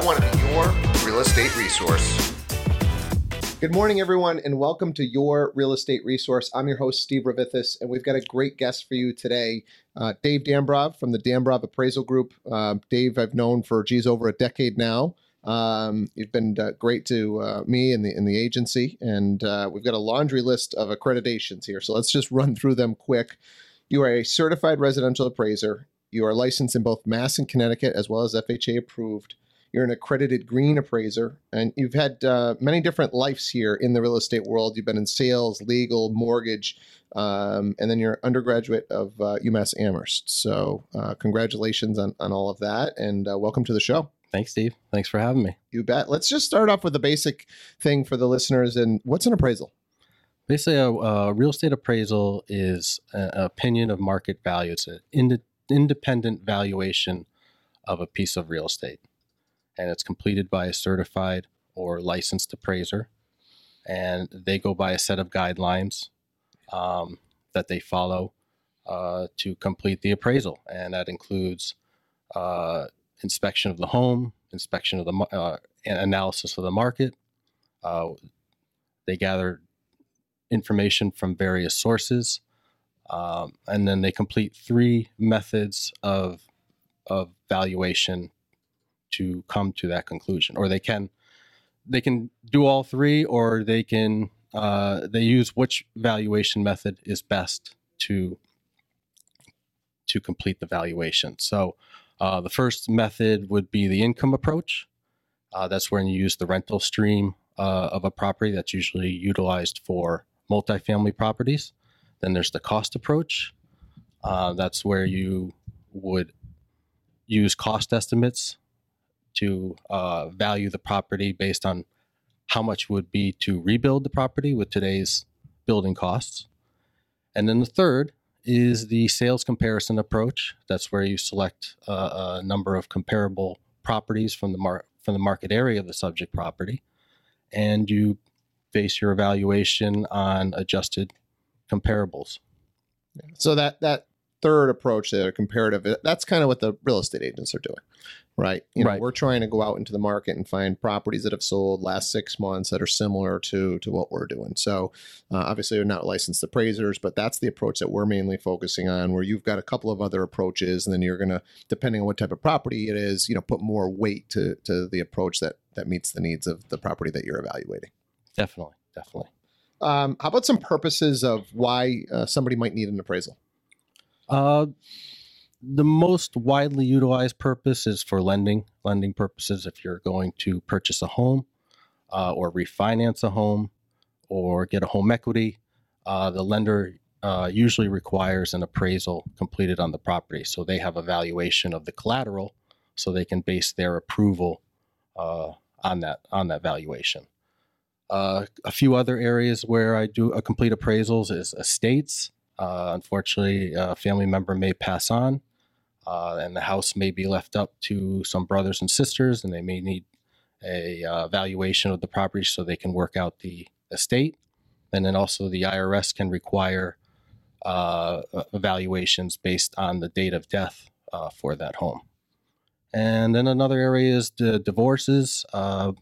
I want to be your real estate resource. Good morning, everyone, and welcome to your real estate resource. I'm your host, Steve Ravithis, and we've got a great guest for you today, uh, Dave Dambrov from the Dambrov Appraisal Group. Uh, Dave, I've known for geez over a decade now. Um, you've been uh, great to uh, me and the in the agency, and uh, we've got a laundry list of accreditations here. So let's just run through them quick. You are a certified residential appraiser. You are licensed in both Mass and Connecticut, as well as FHA approved. You're an accredited green appraiser, and you've had uh, many different lives here in the real estate world. You've been in sales, legal, mortgage, um, and then you're undergraduate of uh, UMass Amherst. So, uh, congratulations on, on all of that, and uh, welcome to the show. Thanks, Steve. Thanks for having me. You bet. Let's just start off with the basic thing for the listeners. And what's an appraisal? Basically, a, a real estate appraisal is an opinion of market value. It's an ind- independent valuation of a piece of real estate and it's completed by a certified or licensed appraiser. And they go by a set of guidelines um, that they follow uh, to complete the appraisal. And that includes uh, inspection of the home, inspection of the uh, analysis of the market. Uh, they gather information from various sources. Um, and then they complete three methods of, of valuation to come to that conclusion, or they can they can do all three, or they can uh, they use which valuation method is best to to complete the valuation. So uh, the first method would be the income approach. Uh, that's when you use the rental stream uh, of a property that's usually utilized for multifamily properties. Then there's the cost approach. Uh, that's where you would use cost estimates to uh, value the property based on how much would be to rebuild the property with today's building costs. And then the third is the sales comparison approach. That's where you select a, a number of comparable properties from the mar- from the market area of the subject property, and you base your evaluation on adjusted comparables. So that that third approach that are comparative, that's kind of what the real estate agents are doing, right? You know, Right. we're trying to go out into the market and find properties that have sold last six months that are similar to to what we're doing. So, uh, obviously, we're not licensed appraisers, but that's the approach that we're mainly focusing on. Where you've got a couple of other approaches, and then you're gonna, depending on what type of property it is, you know, put more weight to to the approach that that meets the needs of the property that you're evaluating. Definitely, definitely. Um, how about some purposes of why uh, somebody might need an appraisal? Uh, the most widely utilized purpose is for lending, lending purposes. If you're going to purchase a home uh, or refinance a home or get a home equity, uh, the lender uh, usually requires an appraisal completed on the property. So they have a valuation of the collateral, so they can base their approval uh, on that on that valuation. Uh, a few other areas where I do a complete appraisals is estates. Uh, unfortunately, a family member may pass on, uh, and the house may be left up to some brothers and sisters, and they may need a uh, valuation of the property so they can work out the estate. And then also, the IRS can require uh, evaluations based on the date of death uh, for that home. And then another area is the divorces, uh,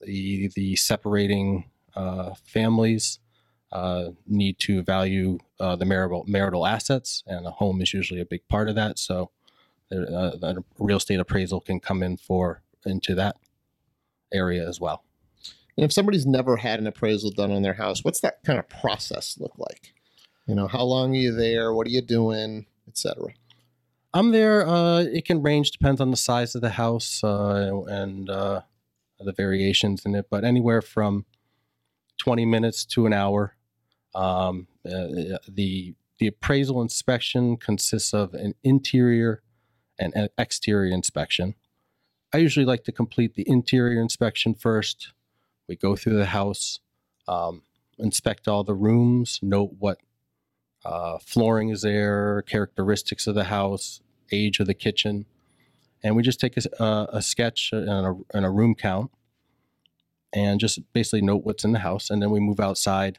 the the separating families uh, need to value uh, the marital marital assets, and a home is usually a big part of that. So, uh, a real estate appraisal can come in for into that area as well. And if somebody's never had an appraisal done on their house, what's that kind of process look like? You know, how long are you there? What are you doing, etc. I'm there. Uh, it can range, depends on the size of the house uh, and uh, the variations in it, but anywhere from 20 minutes to an hour. Um, uh, the the appraisal inspection consists of an interior and an exterior inspection. I usually like to complete the interior inspection first. We go through the house, um, inspect all the rooms, note what uh, flooring is there, characteristics of the house, age of the kitchen, and we just take a, a, a sketch and a, and a room count, and just basically note what's in the house, and then we move outside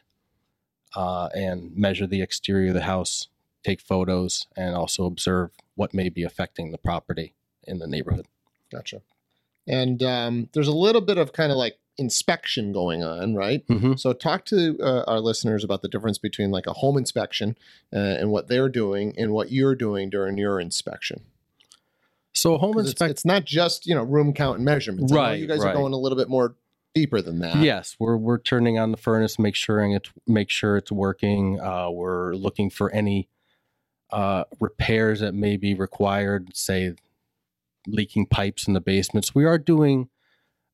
uh, and measure the exterior of the house, take photos, and also observe what may be affecting the property in the neighborhood. Gotcha. and um, there's a little bit of kind of like inspection going on, right? hmm So talk to uh, our listeners about the difference between like a home inspection uh, and what they're doing and what you're doing during your inspection. So a home 'Cause It's, inspection. it's not just you know room count and measurements. Right, you guys right. are going a little bit more deeper than that. Yes, we're we're turning on the furnace, make sure it make sure it's working. Uh, we're looking for any uh, repairs that may be required, say leaking pipes in the basements. We are doing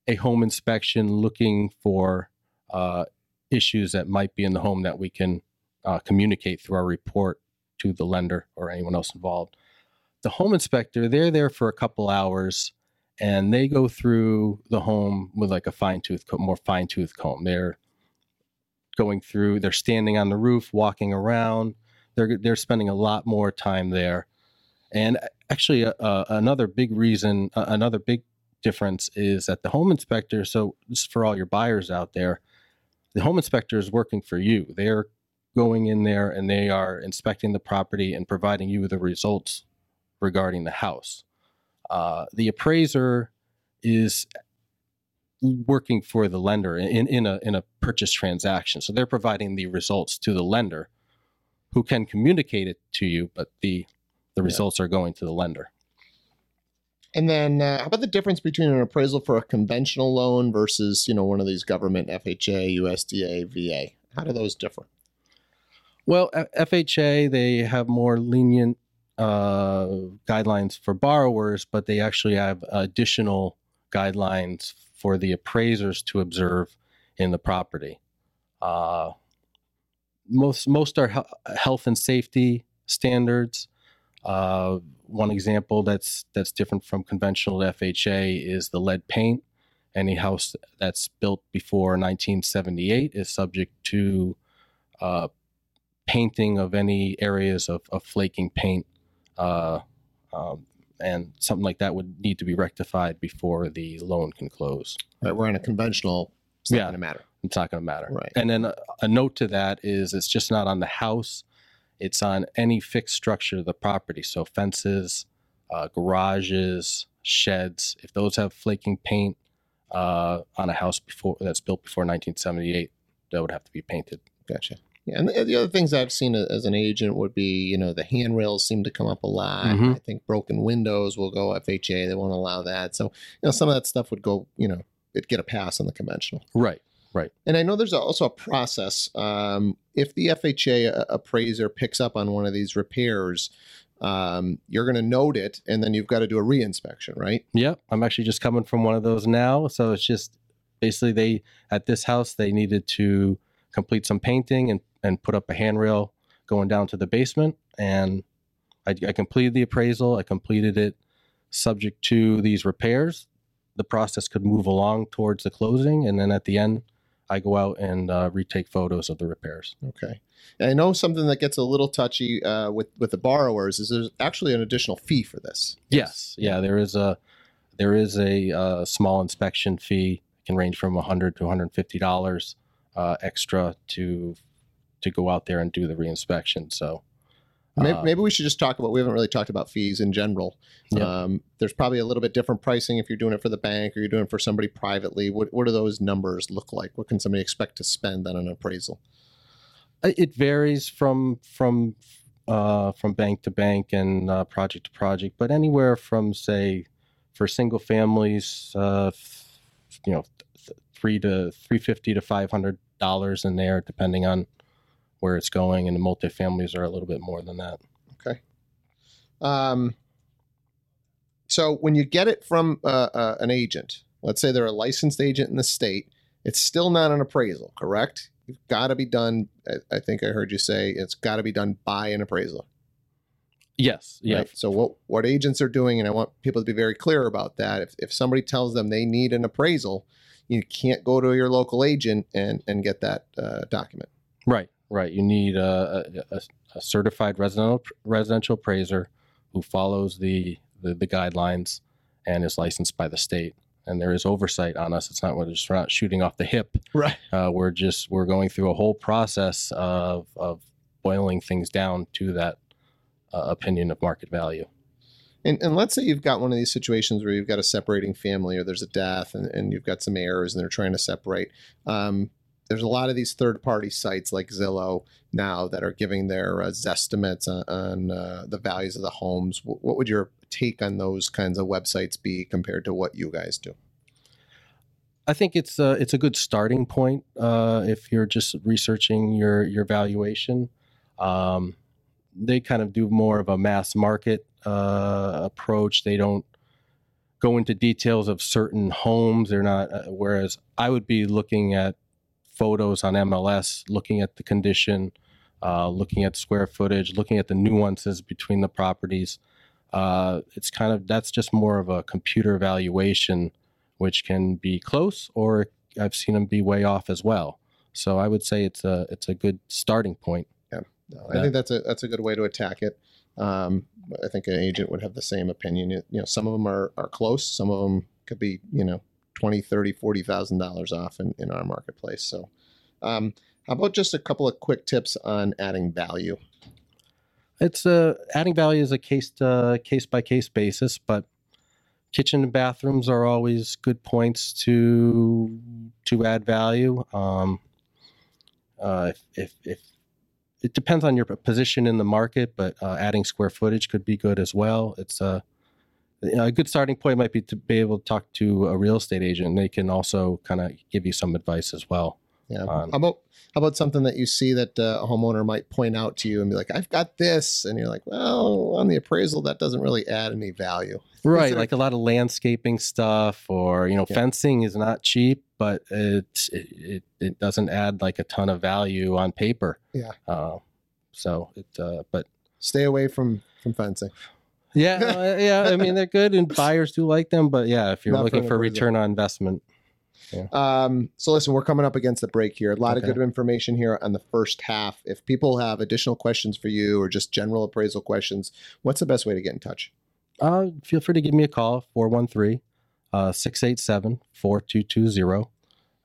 a home inspection, looking for uh, issues that might be in the home that we can uh, communicate through our report to the lender or anyone else involved. The home inspector, they're there for a couple hours and they go through the home with like a fine tooth, co- more fine tooth comb. They're going through. They're standing on the roof, walking around. They're they're spending a lot more time there. And actually, uh, another big reason, uh, another big difference is that the home inspector. So is for all your buyers out there. The home inspector is working for you. They're going in there and they are inspecting the property and providing you with the results regarding the house. Uh, the appraiser is working for the lender in, in a in a purchase transaction. So they're providing the results to the lender, who can communicate it to you, but the the Yeah. results are going to the lender. And then uh, how about the difference between an appraisal for a conventional loan versus you know one of these government FHA, USDA, VA? How do those differ? Well, FHA they have more lenient uh, guidelines for borrowers, but they actually have additional guidelines for the appraisers to observe in the property. Uh, most most are he- health and safety standards. Uh, one example that's that's different from conventional FHA is the lead paint. Any house that's built before 1978 is subject to uh, painting of any areas of, of flaking paint, uh, um, and something like that would need to be rectified before the loan can close. Right, we're on a conventional. It's not Yeah. going to matter. It's not going to matter. Right. And then a, a note to that is it's just not on the house; it's on any fixed structure of the property. So fences, uh, garages, sheds. If those have flaking paint uh, on a house before that's built before 1978, that would have to be painted. Gotcha. Yeah, and the, the other things I've seen as an agent would be, you know, the handrails seem to come up a lot. Mhm. I think broken windows will go FHA. They won't allow that. So, you know, some of that stuff would go, you know, it'd get a pass on the conventional. Right. Right. And I know there's also a process. Um, if the FHA appraiser picks up on one of these repairs, um, you're going to note it, and then you've got to do a reinspection, right? Yep, I'm actually just coming from one of those now. So it's just basically they at this house they needed to complete some painting and and put up a handrail going down to the basement. And I, I completed the appraisal. I completed it subject to these repairs. The process could move along towards the closing, and then at the end, I go out and uh, retake photos of the repairs. Okay. And I know something that gets a little touchy uh, with with the borrowers is there's actually an additional fee for this. Yes, yeah, there is a there is a uh, small inspection fee. It can range from 100 to 150 dollars uh, extra to to go out there and do the reinspection. So Maybe, uh, maybe we should just talk about. We haven't really talked about fees in general. Yeah. Um, there's probably a little bit different pricing if you're doing it for the bank or you're doing it for somebody privately. What what do those numbers look like? What can somebody expect to spend on an appraisal? it varies from from uh, from bank to bank and uh, project to project, but anywhere from say for single families, uh, you know, three to three fifty to five hundred dollars in there, depending on where it's going, and the multifamilies are a little bit more than that. Okay. Um, so when you get it from uh, uh, an agent, let's say they're a licensed agent in the state, it's still not an appraisal, correct? You've got to be done. I, I think I heard you say it's got to be done by an appraiser. Yes, yeah, Right? So what what agents are doing, and I want people to be very clear about that. If if somebody tells them they need an appraisal, you can't go to your local agent and and get that uh, document. right, right. You need a, a, a certified residential residential appraiser who follows the, the the guidelines and is licensed by the state. And there is oversight on us. It's not we're just we're not shooting off the hip. Right. Uh, we're just we're going through a whole process of of boiling things down to that uh, opinion of market value. And, and let's say you've got one of these situations where you've got a separating family or there's a death and, and you've got some heirs and they're trying to separate. Um, there's a lot of these third party sites like Zillow now that are giving their uh, zestimates on, on uh, the values of the homes. W- what would your take on those kinds of websites be compared to what you guys do? I think it's a, it's a good starting point uh, if you're just researching your your valuation. Um, they kind of do more of a mass market uh, approach. They don't go into details of certain homes. They're not. Uh, whereas I would be looking at photos on MLS, looking at the condition, uh, looking at square footage, looking at the nuances between the properties. Uh, it's kind of that's just more of a computer valuation which can be close or I've seen them be way off as well. So I would say it's a it's a good starting point. No, I think that's a that's a good way to attack it. Um, I think an agent would have the same opinion. You know, some of them are, are close. Some of them could be, you know, 20, 30, 40,000 dollars off in, in our marketplace. So, um, how about just a couple of quick tips on adding value? It's uh, adding value is a case to, case by case basis, but kitchen and bathrooms are always good points to to add value. Um, uh, if, if, if it depends on your position in the market, but uh, adding square footage could be good as well. It's a you know, a good starting point might be to be able to talk to a real estate agent. They can also kind of give you some advice as well. Yeah. on- How about how about something that you see that uh, a homeowner might point out to you and be like, "I've got this," and you're like, "Well, on the appraisal, that doesn't really add any value." right like a lot of landscaping stuff or you know Yeah. fencing is not cheap but it, it it doesn't add like a ton of value on paper Yeah. uh, so it uh, but Stay away from from fencing. yeah uh, yeah i mean they're good and buyers do like them but yeah if you're Not looking for return on investment Um, so listen, we're coming up against the break here. A lot of good information here on the first half. If people have additional questions for you or just general appraisal questions, what's the best way to get in touch? uh, feel free to give me a call 413 uh, 687 4220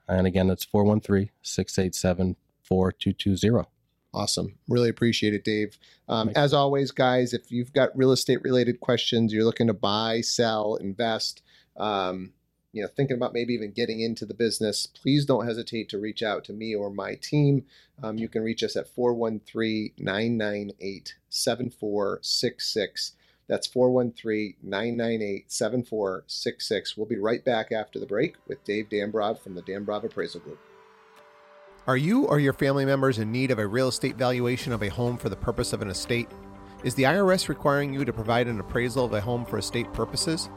and again that's 413 687 4220 Awesome. Really appreciate it, Dave. Um, as always, guys, if you've got real estate related questions, you're looking to buy, sell, invest, um, you know, thinking about maybe even getting into the business, please don't hesitate to reach out to me or my team. Um, you can reach us at 413 998 7466. That's 413 998 7466. We'll be right back after the break with Dave Dambrov from the Dambrov Appraisal Group. Are you or your family members in need of a real estate valuation of a home for the purpose of an estate? Is the IRS requiring you to provide an appraisal of a home for estate purposes?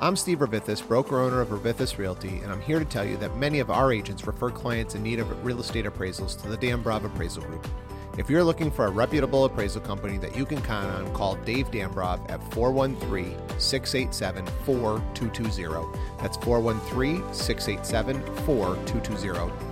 I'm Steve Ravithis, broker owner of Ravithis Realty, and I'm here to tell you that many of our agents refer clients in need of real estate appraisals to the Dan Appraisal Group. If you're looking for a reputable appraisal company that you can count on, call Dave Dambrov at 413 687 4220. That's 413 687 4220.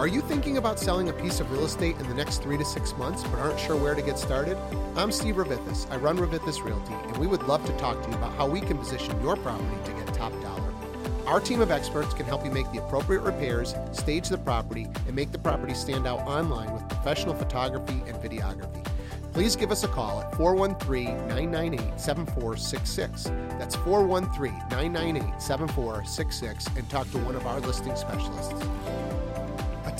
Are you thinking about selling a piece of real estate in the next three to six months but aren't sure where to get started? I'm Steve Ravithis. I run Ravithis Realty, and we would love to talk to you about how we can position your property to get top dollar. Our team of experts can help you make the appropriate repairs, stage the property, and make the property stand out online with professional photography and videography. Please give us a call at 413 998 7466. That's 413 998 7466 and talk to one of our listing specialists.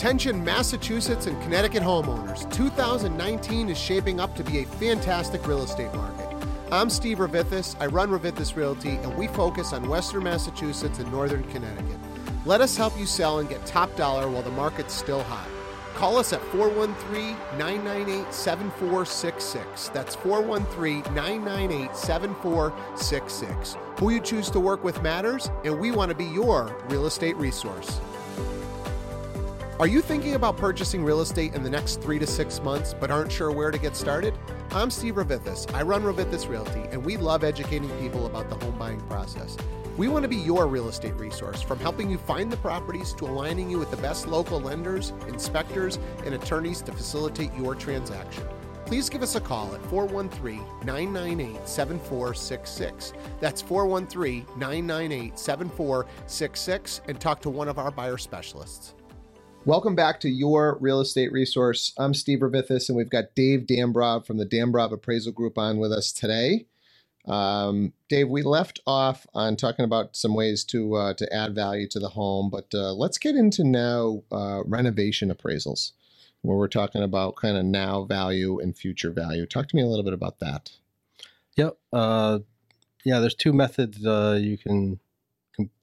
Attention, Massachusetts and Connecticut homeowners. 2019 is shaping up to be a fantastic real estate market. I'm Steve Ravithis. I run Ravithis Realty, and we focus on Western Massachusetts and Northern Connecticut. Let us help you sell and get top dollar while the market's still hot. Call us at 413 998 7466. That's 413 998 7466. Who you choose to work with matters, and we want to be your real estate resource. Are you thinking about purchasing real estate in the next three to six months but aren't sure where to get started? I'm Steve Ravithis. I run Ravithis Realty, and we love educating people about the home buying process. We want to be your real estate resource from helping you find the properties to aligning you with the best local lenders, inspectors, and attorneys to facilitate your transaction. Please give us a call at 413 998 7466. That's 413 998 7466 and talk to one of our buyer specialists. Welcome back to your real estate resource. I'm Steve Ravithis, and we've got Dave Dambrov from the Dambrov Appraisal Group on with us today. Um, Dave, we left off on talking about some ways to uh, to add value to the home, but uh, let's get into now uh, renovation appraisals, where we're talking about kind of now value and future value. Talk to me a little bit about that. Yep. Uh, yeah, there's two methods uh, you can, can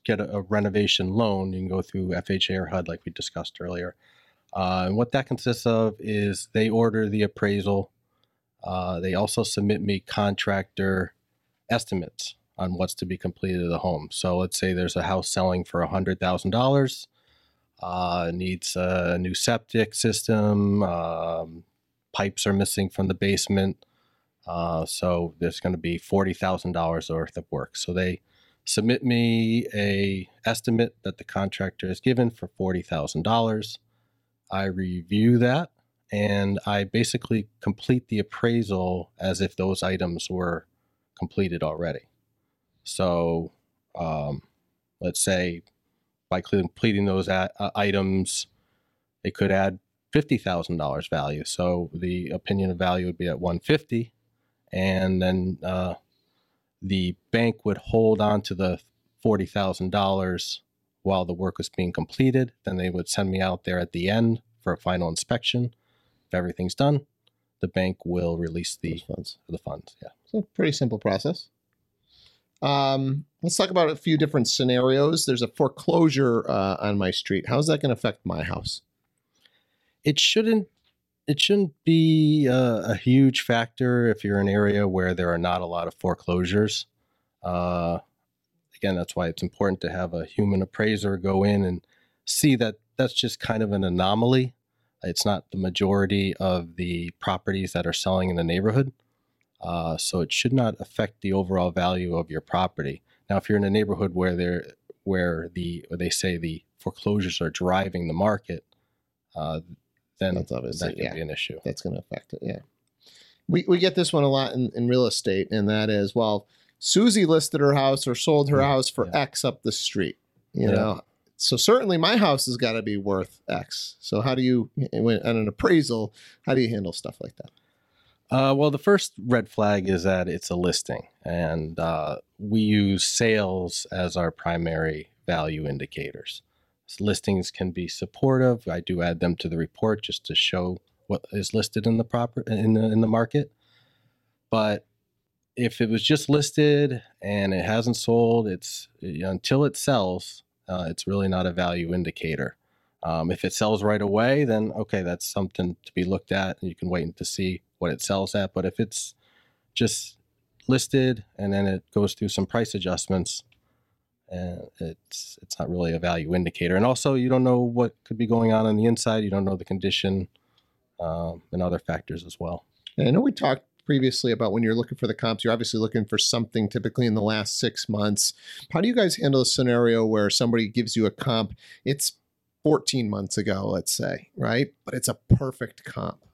get a, a renovation loan. You can go through FHA or HUD, like we discussed earlier. Uh, and what that consists of is they order the appraisal. Uh, they also submit me contractor estimates on what's to be completed of the home. So let's say there's a house selling for $100,000, uh, needs a new septic system, um, pipes are missing from the basement. Uh, so there's going to be $40,000 worth of work. So they submit me a estimate that the contractor has given for $40,000. I review that and I basically complete the appraisal as if those items were completed already. So, um, let's say by completing those a- uh, items, it could add fifty thousand dollars value. So the opinion of value would be at one fifty, and then uh, the bank would hold on to the forty thousand dollars while the work was being completed. Then they would send me out there at the end for a final inspection. If everything's done, the bank will release the Those funds. the funds. Yeah. So pretty simple process. Um, let's talk about a few different scenarios. There's a foreclosure uh, on my street. How's that going to affect my house? it shouldn't it shouldn't be a, a huge factor if you're in an area where there are not a lot of foreclosures. Uh, again, that's why it's important to have a human appraiser go in and see that that's just kind of an anomaly. It's not the majority of the properties that are selling in the neighborhood. Uh, so it should not affect the overall value of your property. Now, if you're in a neighborhood where there where the where they say the foreclosures are driving the market, uh, then That's obviously that could yeah. be an issue. that's going to affect it. Yeah. We, we get this one a lot in, in real estate, and that is, well, Susie listed her house or sold her Yeah, house for yeah. X up the street. You Yeah. know, so certainly my house has got to be worth X. So how do you, when, on an appraisal, how do you handle stuff like that? Uh, well, the first red flag is that it's a listing, and uh, we use sales as our primary value indicators. Listings can be supportive. I do add them to the report just to show what is listed in the proper in the in the market. But if it was just listed and it hasn't sold, it's until it sells, uh, it's really not a value indicator. Um, if it sells right away, then okay, that's something to be looked at, and you can wait and to see what it sells at. But if it's just listed and then it goes through some price adjustments, and it's it's not really a value indicator. And also, you don't know what could be going on on the inside. You don't know the condition um, and other factors as well. And I know we talked previously about when you're looking for the comps, you're obviously looking for something typically in the last six months. How do you guys handle a scenario where somebody gives you a comp? It's 14 months ago, let's say, right? But it's a perfect comp.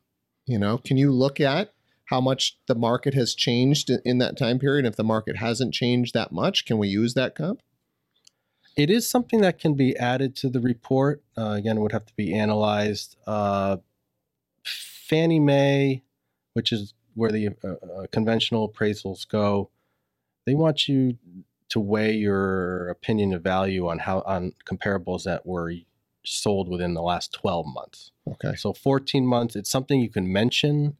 You know, can you look at how much the market has changed in- in that time period? If the market hasn't changed that much, can we use that comp? It is something that can be added to the report. Uh, again, it would have to be analyzed. Uh, Fannie Mae, which is where the uh, uh, conventional appraisals go, they want you to weigh your opinion of value on how on comparables that were sold within the last 12 months. Okay. So 14 months, it's something you can mention.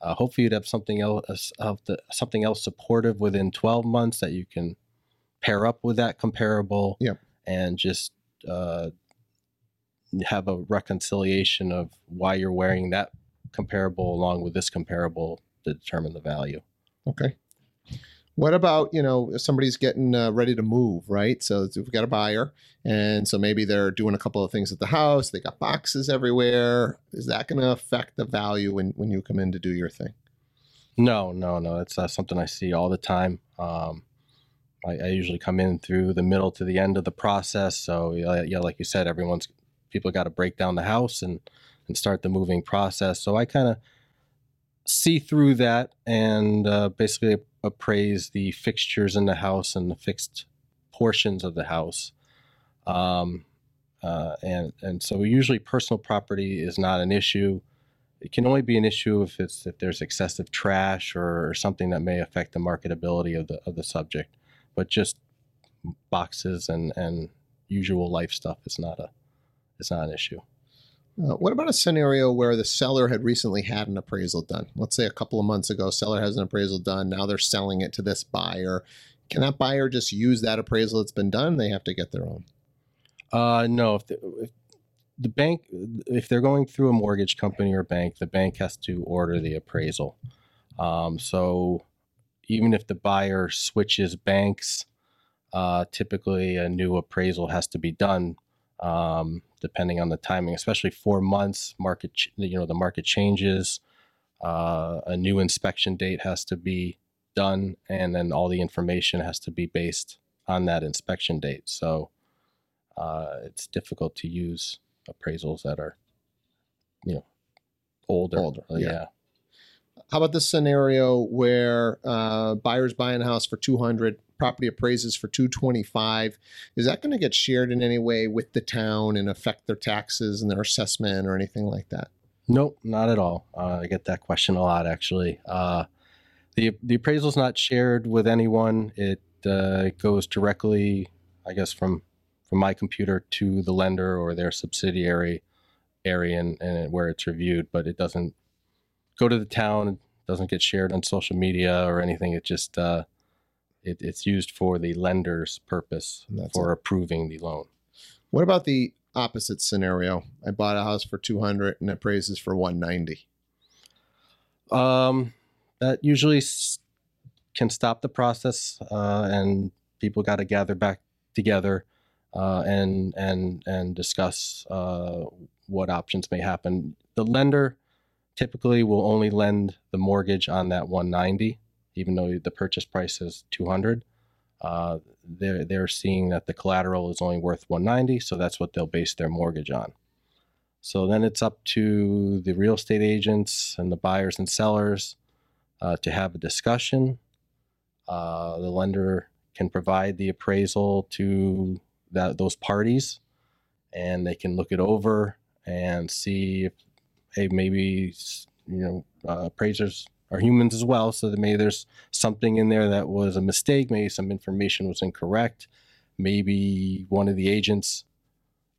Uh, hopefully, you'd have something else, of the, something else supportive within 12 months that you can pair up with that comparable, Yep. and just uh, have a reconciliation of why you're wearing that comparable along with this comparable to determine the value. Okay. What about you know if somebody's getting uh, ready to move, right? So we've got a buyer, and so maybe they're doing a couple of things at the house. They got boxes everywhere. Is that going to affect the value when when you come in to do your thing? No, no, no. It's uh, something I see all the time. Um, I, I usually come in through the middle to the end of the process. So yeah, yeah like you said, everyone's people got to break down the house and and start the moving process. So I kind of see through that and uh, basically appraise the fixtures in the house and the fixed portions of the house. Um, uh, and and so usually personal property is not an issue. it can only be an issue if it's if there's excessive trash or, something that may affect the marketability of the of the subject. But just boxes and and usual life stuff is not a is not an issue. Uh, what about a scenario where the seller had recently had an appraisal done? Let's say a couple of months ago, seller has an appraisal done. Now they're selling it to this buyer. Can that buyer just use that appraisal that's been done? They have to get their own. Uh, no. If the, if the bank, if they're going through a mortgage company or bank, the bank has to order the appraisal. Um, so even if the buyer switches banks, uh, typically a new appraisal has to be done um, depending on the timing, especially four months. Market, you know, the market changes. Uh, a new inspection date has to be done, and then all the information has to be based on that inspection date. So uh, it's difficult to use appraisals that are, you know, older. Older, yeah. yeah. How about this scenario where uh, buyers buying a house for 200, property appraises for 225? Is that going to get shared in any way with the town and affect their taxes and their assessment or anything like that? Nope, not at all. Uh, I get that question a lot actually. Uh, the the appraisal is not shared with anyone. It uh, goes directly, I guess, from from my computer to the lender or their subsidiary area and, and where it's reviewed, but it doesn't go to the town. It doesn't get shared on social media or anything. It just uh, it, it's used for the lender's purpose for it. approving the loan. What about the opposite scenario? I bought a house for 200 and it appraises for 190. Um, that usually s- can stop the process, uh, and people got to gather back together uh, and and and discuss uh, what options may happen. The lender typically will only lend the mortgage on that 190, even though the purchase price is 200. Uh, they're they're seeing that the collateral is only worth 190, so that's what they'll base their mortgage on. So then it's up to the real estate agents and the buyers and sellers uh, to have a discussion. Uh, the lender can provide the appraisal to that those parties, and they can look it over and see if hey maybe you know uh, appraisers are humans as well, so that maybe there's something in there that was a mistake, maybe some information was incorrect, maybe one of the agents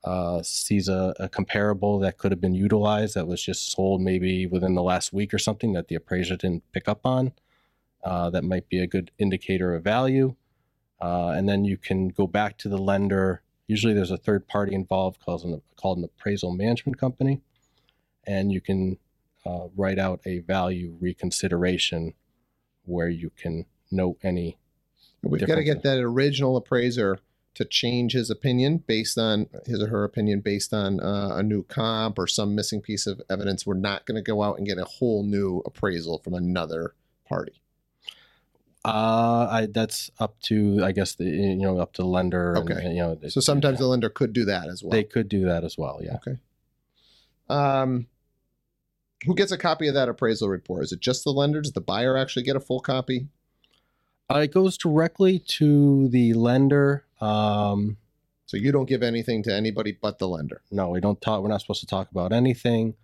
uh, sees a, a, comparable that could have been utilized that was just sold maybe within the last week or something that the appraiser didn't pick up on. Uh, that might be a good indicator of value. Uh, and then you can go back to the lender. Usually there's a third party involved called an, called an appraisal management company. And you can uh, write out a value reconsideration where you can note any. We've got to get that original appraiser to change his opinion based on his or her opinion based on uh, a new comp or some missing piece of evidence. We're not going to go out and get a whole new appraisal from another party. Uh, I that's up to I guess the you know up to the lender. Okay. And, you know, so sometimes the lender could do that as well. They could do that as well. Yeah. Okay. Um, who gets a copy of that appraisal report? Is it just the lender? Does the buyer actually get a full copy? Uh, it goes directly to the lender. Um, so you don't give anything to anybody but the lender. No, we don't talk. We're not supposed to talk about anything.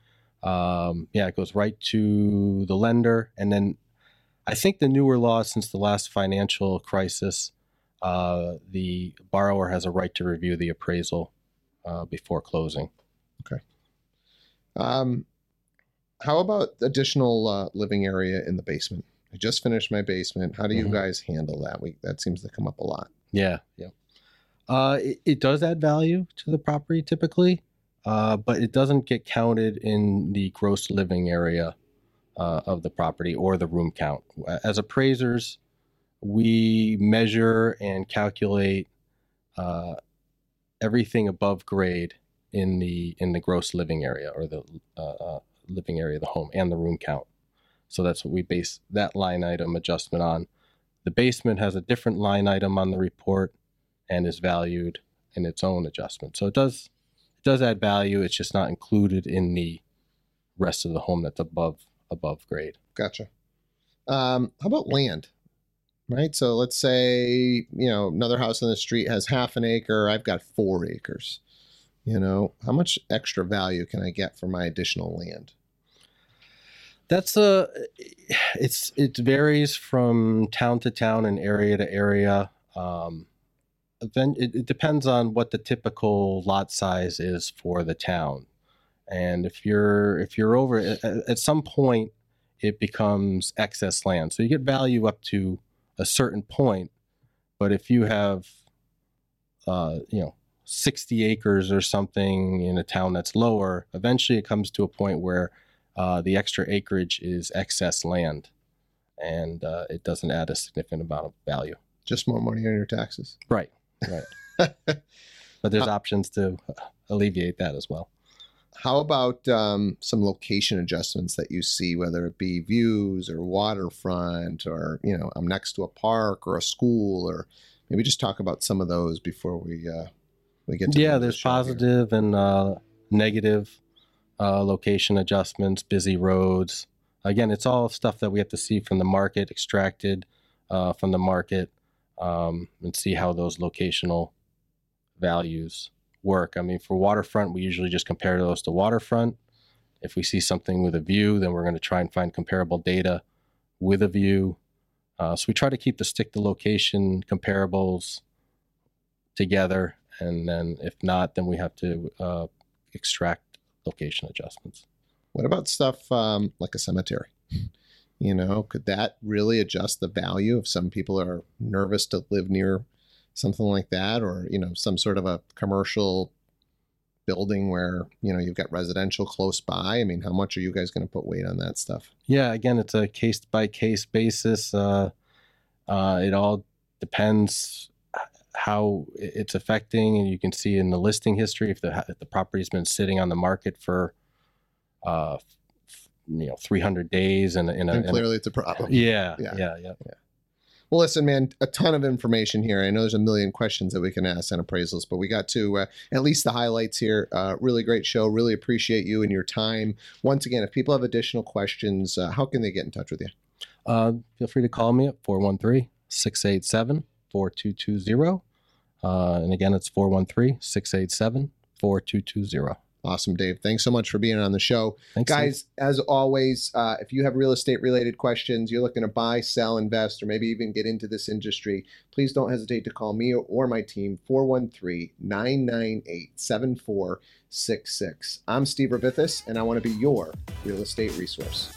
Um, yeah, it goes right to the lender, and then I think the newer law since the last financial crisis, uh, the borrower has a right to review the appraisal uh, before closing. Okay. Um, how about additional uh, living area in the basement? I just finished my basement. How do you mm-hmm. guys handle that? We that seems to come up a lot. Yeah, yeah. Uh, it, it, does add value to the property typically, uh, but it doesn't get counted in the gross living area uh, of the property or the room count. As appraisers, we measure and calculate uh, everything above grade in the in the gross living area or the uh, uh, living area of the home and the room count. So that's what we base that line item adjustment on. The basement has a different line item on the report and is valued in its own adjustment. So it does it does add value. It's just not included in the rest of the home that's above above grade. Gotcha. Um, how about land? Right. So let's say, you know, another house on the street has half an acre. I've got four acres. You know, how much extra value can I get for my additional land? That's a. It's it varies from town to town and area to area. Um, then it, it depends on what the typical lot size is for the town, and if you're if you're over at, at some point, it becomes excess land. So you get value up to a certain point, but if you have, uh, you know, 60 acres or something in a town that's lower, eventually it comes to a point where uh, the extra acreage is excess land and uh, it doesn't add a significant amount of value. Just more money on your taxes. Right, right. but there's options to alleviate that as well. How about um, some location adjustments that you see, whether it be views or waterfront, or you know, I'm next to a park or a school, or maybe just talk about some of those before we uh, we get. to yeah, the there's positive and uh, negative uh, location adjustments, busy roads. Again, it's all stuff that we have to see from the market, extracted uh, from the market, um, and see how those locational values work. I mean, for waterfront, we usually just compare those to waterfront. If we see something with a view, then we're going to try and find comparable data with a view. Uh, so we try to keep the stick to location comparables together, and then if not, then we have to uh, extract location adjustments. What about stuff um, like a cemetery? You know, could that really adjust the value if some people are nervous to live near something like that, or you know, some sort of a commercial building where you know you've got residential close by? I mean, how much are you guys going to put weight on that stuff? Yeah, again, it's a case by case basis. Uh, uh, it all depends how it's affecting, and you can see in the listing history if the if the property's been sitting on the market for, uh, you know, 300 days, and in a, And clearly, it's a problem. yeah, Yeah. yeah, yeah, Well, listen, man, a ton of information here. I know there's a million questions that we can ask on appraisals, but we got to uh, at least the highlights here. Uh, really great show. Really appreciate you and your time. Once again, if people have additional questions, uh, how can they get in touch with you? Uh, feel free to call me at 413 687 4220. Uh, And again, it's 413 687 4220. Awesome, Dave. Thanks so much for being on the show. Thanks. Guys, as always, uh, if you have real estate related questions, you're looking to buy, sell, invest, or maybe even get into this industry, please don't hesitate to call me or my team 413 998 7466. I'm Steve Ravithis, and I want to be your real estate resource.